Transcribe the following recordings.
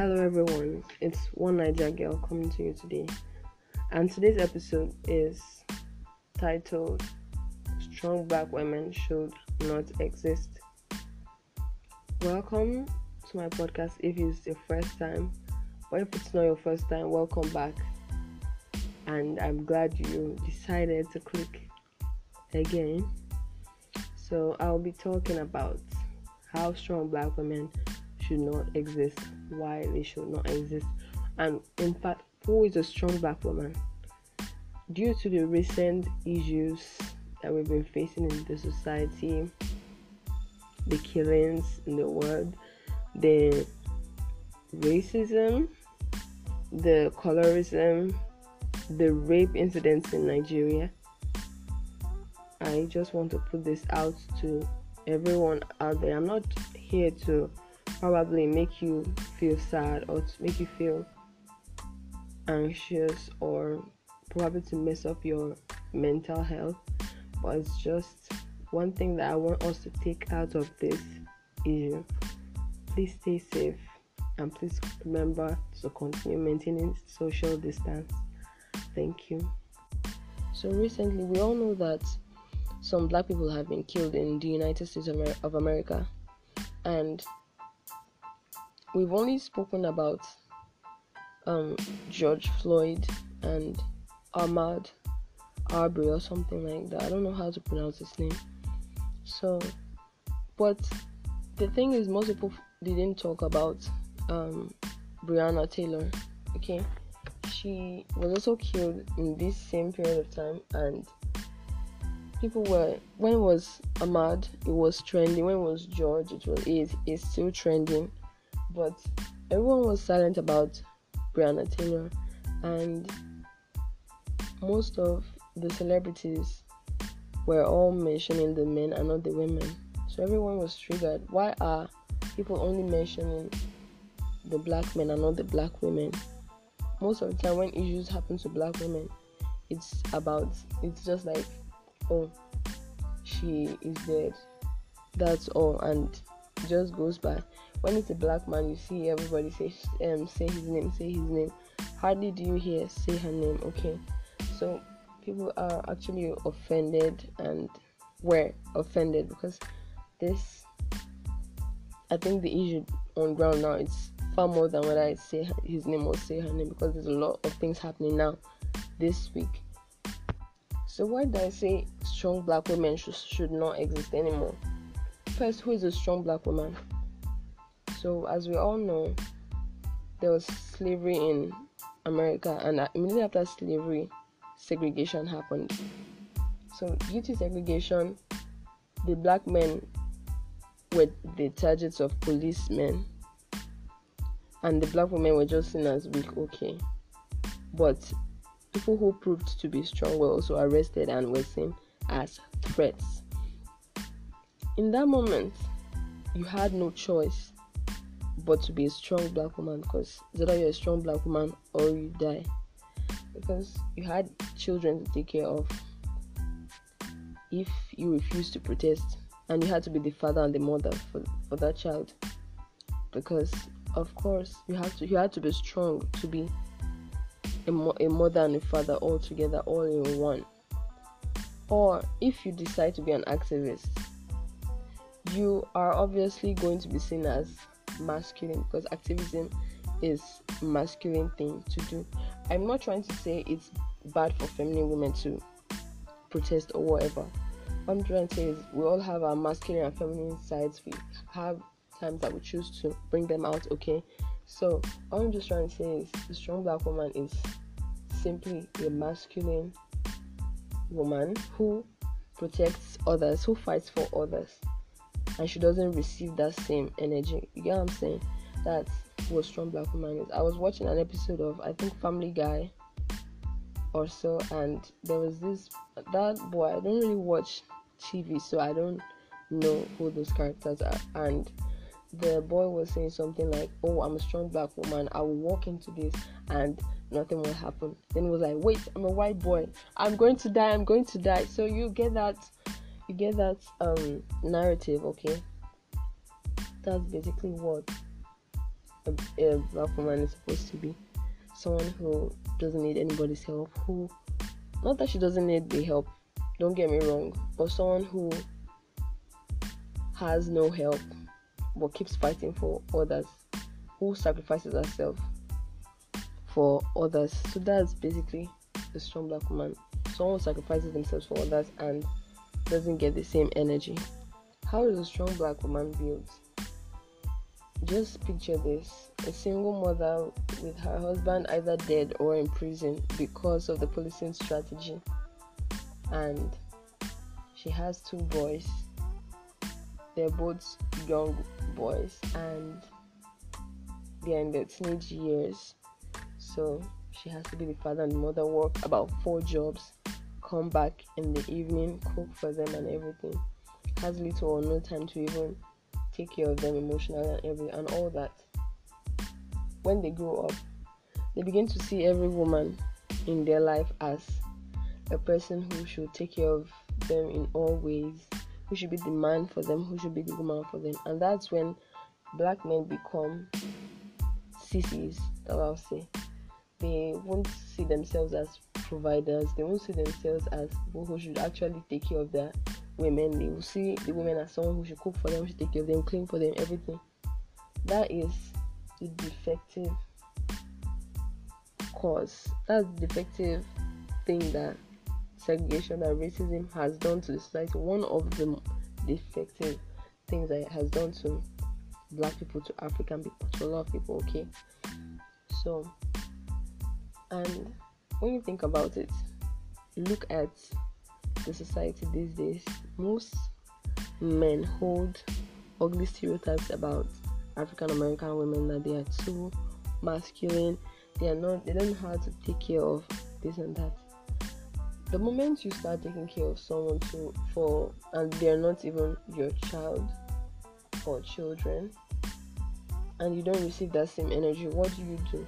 Hello, everyone. It's one Niger girl coming to you today, and today's episode is titled "Strong Black Women Should Not Exist." Welcome to my podcast. If it's your first time, or if it's not your first time, welcome back. And I'm glad you decided to click again. So I'll be talking about how strong black women should not exist, why they should not exist, and in fact, who is a strong black woman? Due to the recent issues that we've been facing in the society, the killings in the world, the racism, the colorism, the rape incidents in Nigeria. I just want to put this out to everyone out there. I'm not here to probably make you feel sad or to make you feel anxious or probably to mess up your mental health, but it's just one thing that I want us to take out of this issue. Please stay safe and please remember to continue maintaining social distance. Thank you. So, recently, we all know that some black people have been killed in the United States of America, and we've only spoken about um, George Floyd and Ahmaud Arbery or something like that. I don't know how to pronounce his name. So, but the thing is, most people didn't talk about um, Breonna Taylor. Okay, she was also killed in this same period of time, and people were when it was Ahmaud, it was trending. When it was George, it was it is still trending, but everyone was silent about Breonna Taylor, and most of the celebrities were all mentioning the men and not the women. So everyone was triggered. Why are people only mentioning the black men and not the black women? Most of the time, when issues happen to black women, it's about it's just like, oh, she is dead. That's all, and just goes by. When it's a black man, you see everybody say um say his name, say his name. Hardly do you hear say her name. Okay, so people are actually offended and were offended because this I think the issue on ground now is far more than when I say his name or say her name because there's a lot of things happening now this week. So why do I say strong black women should, should not exist anymore? First, who is a strong black woman? So as we all know, there was slavery in America, and immediately after slavery, segregation happened. So, due to segregation, the black men were the targets of policemen, and the black women were just seen as weak, okay. But people who proved to be strong were also arrested and were seen as threats. In that moment, you had no choice but to be a strong black woman because either you're a strong black woman or you die. Because you had children to take care of. If you refused to protest and you had to be the father and the mother for, for that child. Because of course you have to you had to be strong to be a, mo- a mother and a father all together all in one. Or if you decide to be an activist you are obviously going to be seen as masculine because activism is masculine thing to do I'm not trying to say it's bad for feminine women to protest or whatever. What I'm trying to say is we all have our masculine and feminine sides. We have times that we choose to bring them out, okay? So all I'm just trying to say is the strong black woman is simply a masculine woman who protects others, who fights for others, and she doesn't receive that same energy. You get what I'm saying? That's what strong black woman is. I was watching an episode of I think Family Guy or so, and there was this that boy. I don't really watch TV, so I don't know who those characters are. And the boy was saying something like, "Oh, I'm a strong black woman. I will walk into this and nothing will happen." Then he was like, "Wait, I'm a white boy. I'm going to die. I'm going to die." So you get that, you get that um narrative, okay? That's basically what a, a black woman is supposed to be someone who doesn't need anybody's help, who not that she doesn't need the help, don't get me wrong, but someone who has no help but keeps fighting for others, who sacrifices herself for others. So that's basically a strong black woman. Someone who sacrifices themselves for others and doesn't get the same energy. How is a strong black woman built? Just picture this a single mother with her husband either dead or in prison because of the policing strategy, and she has two boys. They're both young boys and they're in their teenage years, so she has to be the father and the mother, work about four jobs, come back in the evening, cook for them, and everything. Has little or no time to even take care of them emotionally and every and all that. When they grow up, they begin to see every woman in their life as a person who should take care of them in all ways, who should be the man for them, who should be the woman for them. And that's when black men become sissies, that I'll say. They won't see themselves as providers, they won't see themselves as people who should actually take care of their women. They will see the women as someone who should cook for them, should take care of them, clean for them, everything. That is the defective cause. That's the defective thing that segregation that racism has done to the society. One of the defective things that it has done to black people, to African people, to a lot of people, okay? So, and when you think about it, look at the society these days, most men hold ugly stereotypes about African American women that they are too masculine, they are not they don't know how to take care of this and that. The moment you start taking care of someone to for and they're not even your child or children and you don't receive that same energy, what do you do?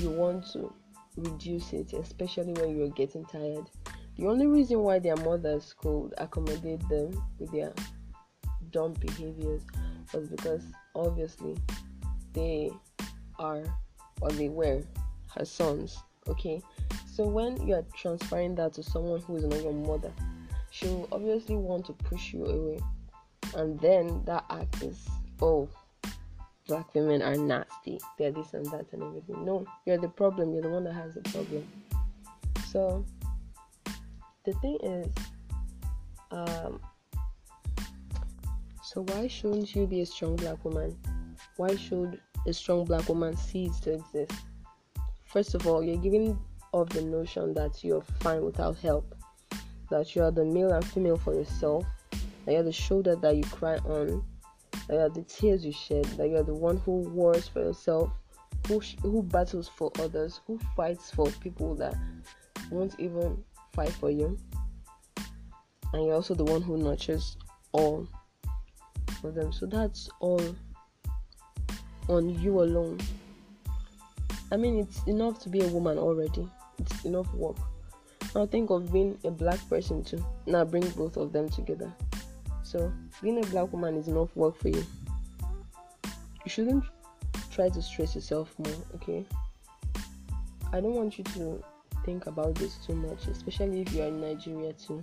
You want to reduce it, especially when you're getting tired the only reason why their mothers could accommodate them with their dumb behaviors was because obviously they are or they were her sons. Okay, so when you are transferring that to someone who is not your mother, she will obviously want to push you away, and then that act is oh, black women are nasty, they're this and that and everything. No, you're the problem, you're the one that has the problem. So the thing is, um, so why shouldn't you be a strong black woman? Why should a strong black woman cease to exist? First of all, you're giving off the notion that you're fine without help, that you are the male and female for yourself, that you're the shoulder that you cry on, that you're the tears you shed, that you're the one who wars for yourself, who who battles for others, who fights for people that won't even fight for you. And you're also the one who nurtures all of them. So that's all on you alone. I mean it's enough to be a woman already. It's enough work. Now think of being a black person too. Now bring both of them together so being a black woman is enough work for you you shouldn't try to stress yourself more okay i don't want you to think about this too much, especially if you are in Nigeria too.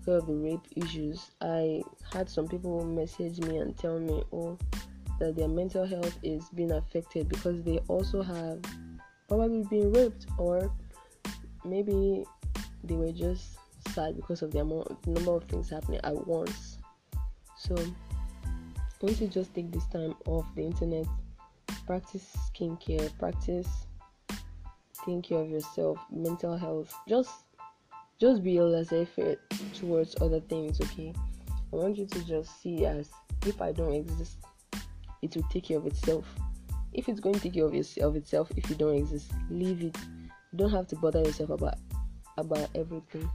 Because of the rape issues, I had some people message me and tell me, oh, that their mental health is being affected because they also have probably been raped, or maybe they were just sad because of the amount, number of things happening at once. So, want to just take this time off the internet, practice skincare, practice taking care of yourself, mental health. Just just be a laissez-faire towards other things, okay? I want you to just see as if I don't exist, it will take care of itself. If it's going to take care of, of itself, if you don't exist, leave it. You don't have to bother yourself about about everything.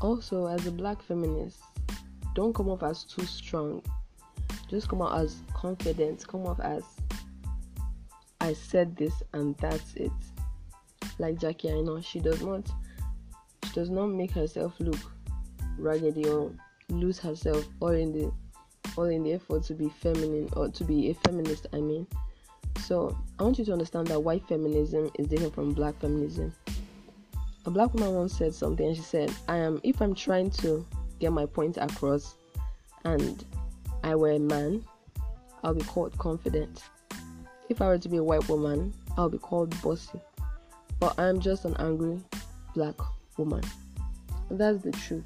Also, as a black feminist, don't come off as too strong. Just come out as confident. Come off as I said this and that's it like Jackie I know she does not she does not make herself look raggedy or lose herself all in the all in the effort to be feminine or to be a feminist I mean So I want you to understand that white feminism is different from black feminism. A black woman once said something and she said, I am if I'm trying to get my point across and I were a man, I'll be called confident. If I were to be a white woman, I'll be called bossy. But I'm just an angry black woman. That's the truth.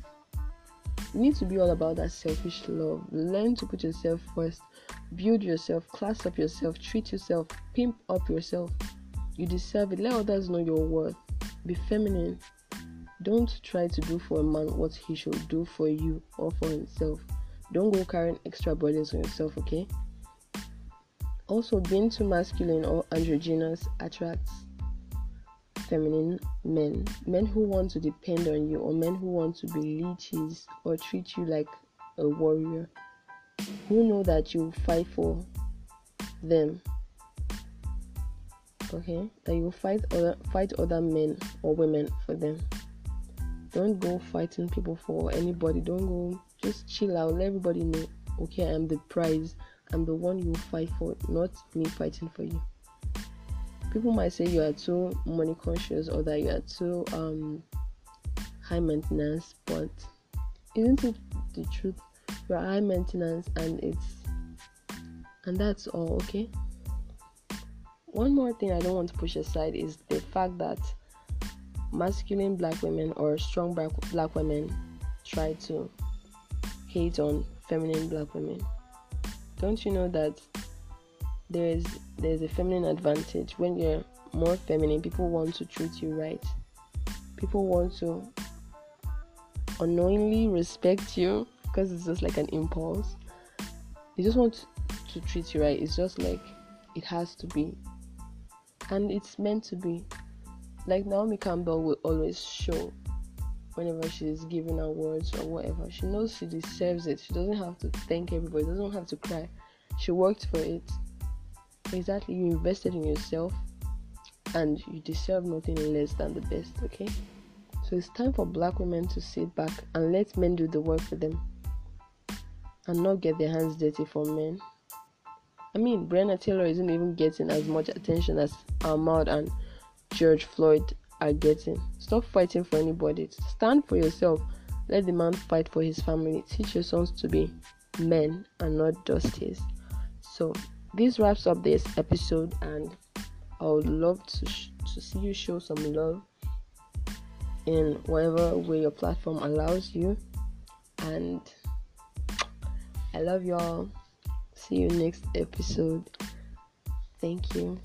You need to be all about that selfish love. Learn to put yourself first. Build yourself, class up yourself, treat yourself, pimp up yourself. You deserve it. Let others know your worth. Be feminine. Don't try to do for a man what he should do for you or for himself. Don't go carrying extra burdens on yourself, okay? Also, being too masculine or androgynous attracts feminine men. Men who want to depend on you, or men who want to be leeches or treat you like a warrior. Who know that you fight for them. Okay? That you fight other fight other men or women for them. Don't go fighting people for anybody. Don't go just chill out. Let everybody know. Okay, I'm the prize. I'm the one you fight for, not me fighting for you. People might say you are too money conscious or that you are too um, high maintenance, but isn't it the truth? You are high maintenance and it's and that's all, okay? One more thing I don't want to push aside is the fact that masculine black women or strong black, black women try to hate on feminine black women. Don't you know that there's there's a feminine advantage? When you're more feminine people want to treat you right. People want to unknowingly respect you because it's just like an impulse. They just want to treat you right. It's just like it has to be. And it's meant to be like naomi campbell will always show whenever she's giving awards or whatever. She knows she deserves it. She doesn't have to thank everybody, doesn't have to cry. She worked for it. Exactly, you invested in yourself and you deserve nothing less than the best, okay? So it's time for black women to sit back and let men do the work for them and not get their hands dirty for men. I mean, Breonna Taylor isn't even getting as much attention as Ahmaud and George Floyd are getting. Stop fighting for anybody. Stand for yourself. Let the man fight for his family. Teach your sons to be men and not dusties. So, this wraps up this episode, and I would love to, sh- to see you show some love in whatever way your platform allows you. And I love y'all. See you next episode. Thank you.